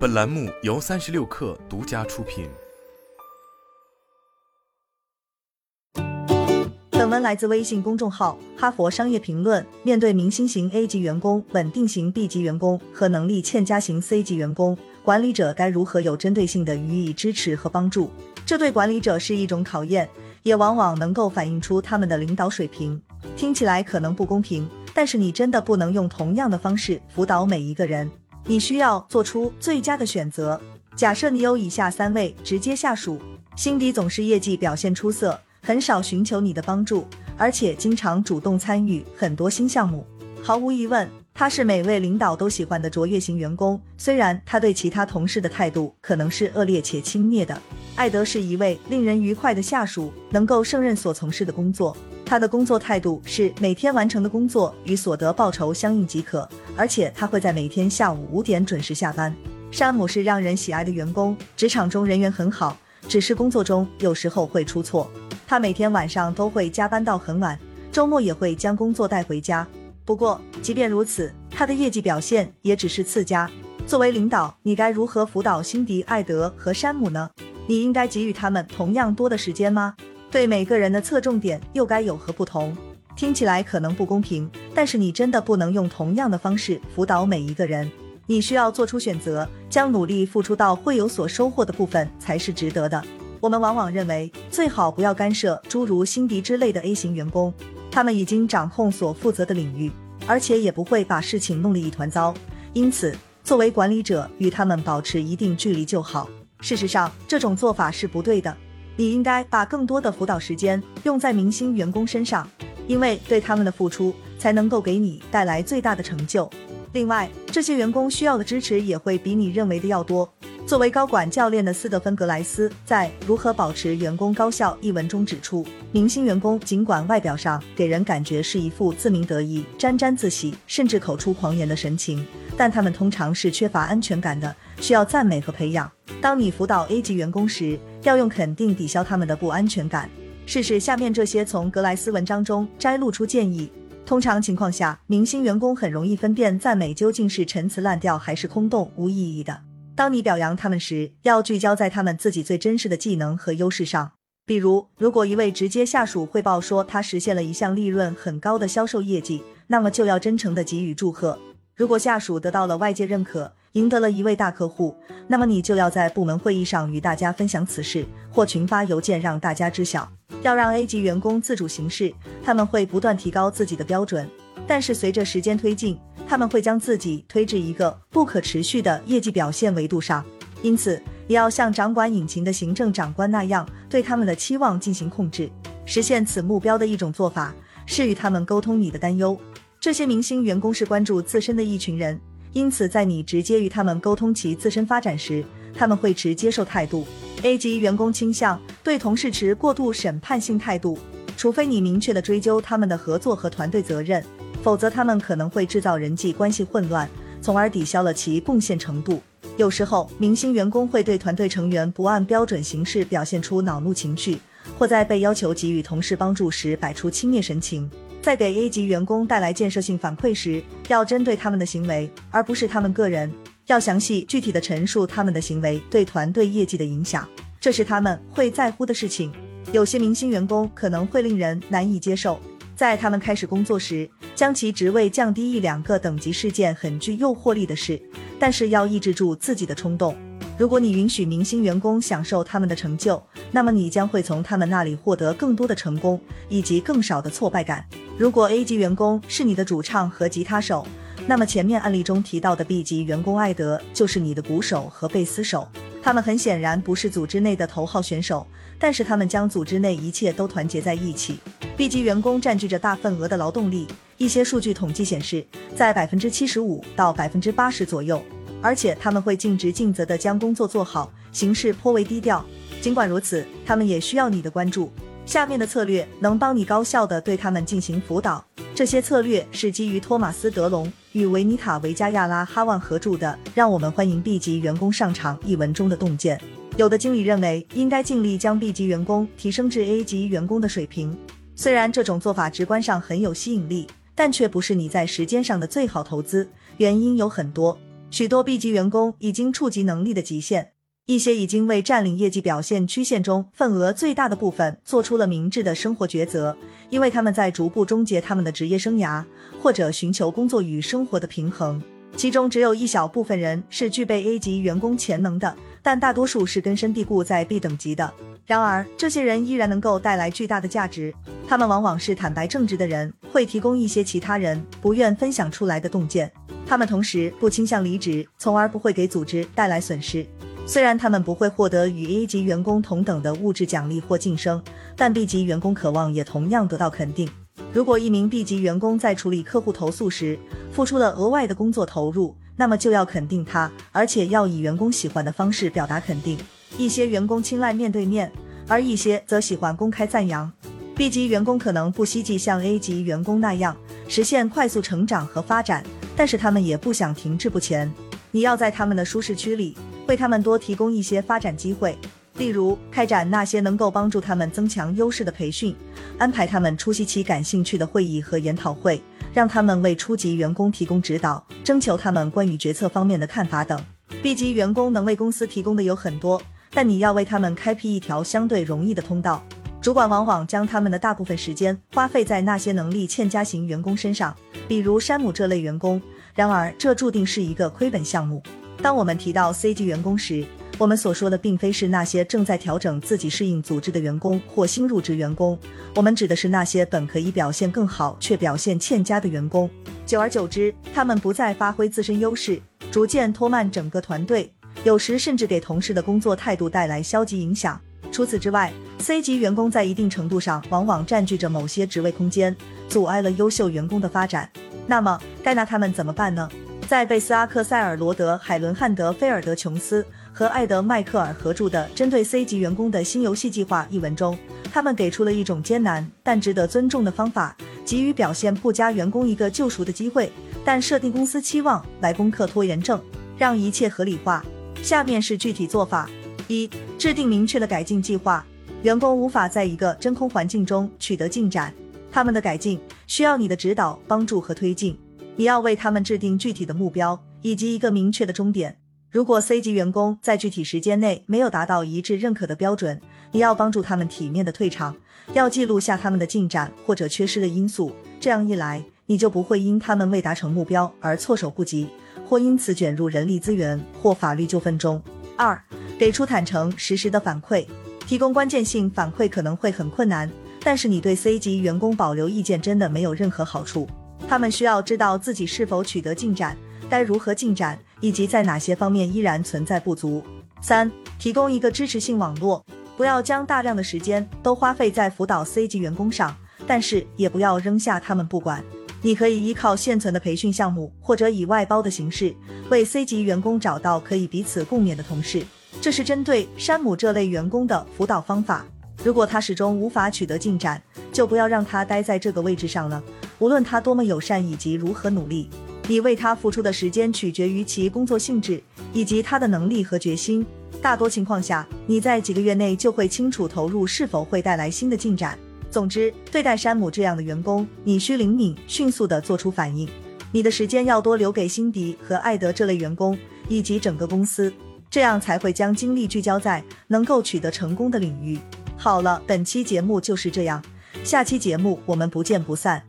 本栏目由三十六氪独家出品。本文来自微信公众号《哈佛商业评论》。面对明星型 A 级员工、稳定型 B 级员工和能力欠佳型 C 级员工，管理者该如何有针对性的予以支持和帮助？这对管理者是一种考验，也往往能够反映出他们的领导水平。听起来可能不公平，但是你真的不能用同样的方式辅导每一个人。你需要做出最佳的选择。假设你有以下三位直接下属，辛迪总是业绩表现出色。很少寻求你的帮助，而且经常主动参与很多新项目。毫无疑问，他是每位领导都喜欢的卓越型员工。虽然他对其他同事的态度可能是恶劣且轻蔑的，艾德是一位令人愉快的下属，能够胜任所从事的工作。他的工作态度是每天完成的工作与所得报酬相应即可，而且他会在每天下午五点准时下班。山姆是让人喜爱的员工，职场中人缘很好，只是工作中有时候会出错。他每天晚上都会加班到很晚，周末也会将工作带回家。不过，即便如此，他的业绩表现也只是次佳。作为领导，你该如何辅导辛迪、艾德和山姆呢？你应该给予他们同样多的时间吗？对每个人的侧重点又该有何不同？听起来可能不公平，但是你真的不能用同样的方式辅导每一个人。你需要做出选择，将努力付出到会有所收获的部分才是值得的。我们往往认为最好不要干涉诸如辛迪之类的 A 型员工，他们已经掌控所负责的领域，而且也不会把事情弄得一团糟。因此，作为管理者，与他们保持一定距离就好。事实上，这种做法是不对的。你应该把更多的辅导时间用在明星员工身上，因为对他们的付出才能够给你带来最大的成就。另外，这些员工需要的支持也会比你认为的要多。作为高管教练的斯德芬格莱斯在《如何保持员工高效》一文中指出，明星员工尽管外表上给人感觉是一副自鸣得意、沾沾自喜，甚至口出狂言的神情，但他们通常是缺乏安全感的，需要赞美和培养。当你辅导 A 级员工时，要用肯定抵消他们的不安全感。试试下面这些从格莱斯文章中摘录出建议。通常情况下，明星员工很容易分辨赞美究竟是陈词滥调还是空洞无意义的。当你表扬他们时，要聚焦在他们自己最真实的技能和优势上。比如，如果一位直接下属汇报说他实现了一项利润很高的销售业绩，那么就要真诚的给予祝贺。如果下属得到了外界认可，赢得了一位大客户，那么你就要在部门会议上与大家分享此事，或群发邮件让大家知晓。要让 A 级员工自主行事，他们会不断提高自己的标准，但是随着时间推进。他们会将自己推至一个不可持续的业绩表现维度上，因此也要像掌管引擎的行政长官那样，对他们的期望进行控制。实现此目标的一种做法是与他们沟通你的担忧。这些明星员工是关注自身的一群人，因此在你直接与他们沟通其自身发展时，他们会持接受态度。A 级员工倾向对同事持过度审判性态度，除非你明确的追究他们的合作和团队责任。否则，他们可能会制造人际关系混乱，从而抵消了其贡献程度。有时候，明星员工会对团队成员不按标准行事表现出恼怒情绪，或在被要求给予同事帮助时摆出轻蔑神情。在给 A 级员工带来建设性反馈时，要针对他们的行为，而不是他们个人。要详细具体的陈述他们的行为对团队业绩的影响，这是他们会在乎的事情。有些明星员工可能会令人难以接受。在他们开始工作时，将其职位降低一两个等级是件很具诱惑力的事，但是要抑制住自己的冲动。如果你允许明星员工享受他们的成就，那么你将会从他们那里获得更多的成功以及更少的挫败感。如果 A 级员工是你的主唱和吉他手，那么前面案例中提到的 B 级员工艾德就是你的鼓手和贝斯手。他们很显然不是组织内的头号选手，但是他们将组织内一切都团结在一起。B 级员工占据着大份额的劳动力，一些数据统计显示，在百分之七十五到百分之八十左右，而且他们会尽职尽责地将工作做好，行事颇为低调。尽管如此，他们也需要你的关注。下面的策略能帮你高效地对他们进行辅导。这些策略是基于托马斯·德隆与维尼塔·维加亚拉·哈万合著的《让我们欢迎 B 级员工上场》一文中的洞见。有的经理认为应该尽力将 B 级员工提升至 A 级员工的水平。虽然这种做法直观上很有吸引力，但却不是你在时间上的最好投资。原因有很多。许多 B 级员工已经触及能力的极限，一些已经为占领业绩表现曲线中份额最大的部分做出了明智的生活抉择，因为他们在逐步终结他们的职业生涯，或者寻求工作与生活的平衡。其中只有一小部分人是具备 A 级员工潜能的，但大多数是根深蒂固在 B 等级的。然而，这些人依然能够带来巨大的价值。他们往往是坦白正直的人，会提供一些其他人不愿分享出来的洞见。他们同时不倾向离职，从而不会给组织带来损失。虽然他们不会获得与 A 级员工同等的物质奖励或晋升，但 B 级员工渴望也同样得到肯定。如果一名 B 级员工在处理客户投诉时付出了额外的工作投入，那么就要肯定他，而且要以员工喜欢的方式表达肯定。一些员工青睐面对面，而一些则喜欢公开赞扬。B 级员工可能不希冀像 A 级员工那样实现快速成长和发展，但是他们也不想停滞不前。你要在他们的舒适区里为他们多提供一些发展机会。例如，开展那些能够帮助他们增强优势的培训，安排他们出席其感兴趣的会议和研讨会，让他们为初级员工提供指导，征求他们关于决策方面的看法等。B 级员工能为公司提供的有很多，但你要为他们开辟一条相对容易的通道。主管往往将他们的大部分时间花费在那些能力欠佳型员工身上，比如山姆这类员工。然而，这注定是一个亏本项目。当我们提到 C 级员工时，我们所说的并非是那些正在调整自己适应组织的员工或新入职员工，我们指的是那些本可以表现更好却表现欠佳的员工。久而久之，他们不再发挥自身优势，逐渐拖慢整个团队，有时甚至给同事的工作态度带来消极影响。除此之外，C 级员工在一定程度上往往占据着某些职位空间，阻碍了优秀员工的发展。那么，该拿他们怎么办呢？在贝斯阿克塞尔罗德海伦汉德菲尔德琼斯。和艾德·迈克尔合著的《针对 C 级员工的新游戏计划》一文中，他们给出了一种艰难但值得尊重的方法，给予表现不佳员工一个救赎的机会，但设定公司期望来攻克拖延症，让一切合理化。下面是具体做法：一、制定明确的改进计划。员工无法在一个真空环境中取得进展，他们的改进需要你的指导、帮助和推进。你要为他们制定具体的目标以及一个明确的终点。如果 C 级员工在具体时间内没有达到一致认可的标准，你要帮助他们体面的退场，要记录下他们的进展或者缺失的因素。这样一来，你就不会因他们未达成目标而措手不及，或因此卷入人力资源或法律纠纷中。二、给出坦诚实时的反馈，提供关键性反馈可能会很困难，但是你对 C 级员工保留意见真的没有任何好处。他们需要知道自己是否取得进展，该如何进展。以及在哪些方面依然存在不足。三、提供一个支持性网络，不要将大量的时间都花费在辅导 C 级员工上，但是也不要扔下他们不管。你可以依靠现存的培训项目，或者以外包的形式，为 C 级员工找到可以彼此共勉的同事。这是针对山姆这类员工的辅导方法。如果他始终无法取得进展，就不要让他待在这个位置上了，无论他多么友善以及如何努力。你为他付出的时间取决于其工作性质以及他的能力和决心。大多情况下，你在几个月内就会清楚投入是否会带来新的进展。总之，对待山姆这样的员工，你需灵敏、迅速地做出反应。你的时间要多留给辛迪和艾德这类员工以及整个公司，这样才会将精力聚焦在能够取得成功的领域。好了，本期节目就是这样，下期节目我们不见不散。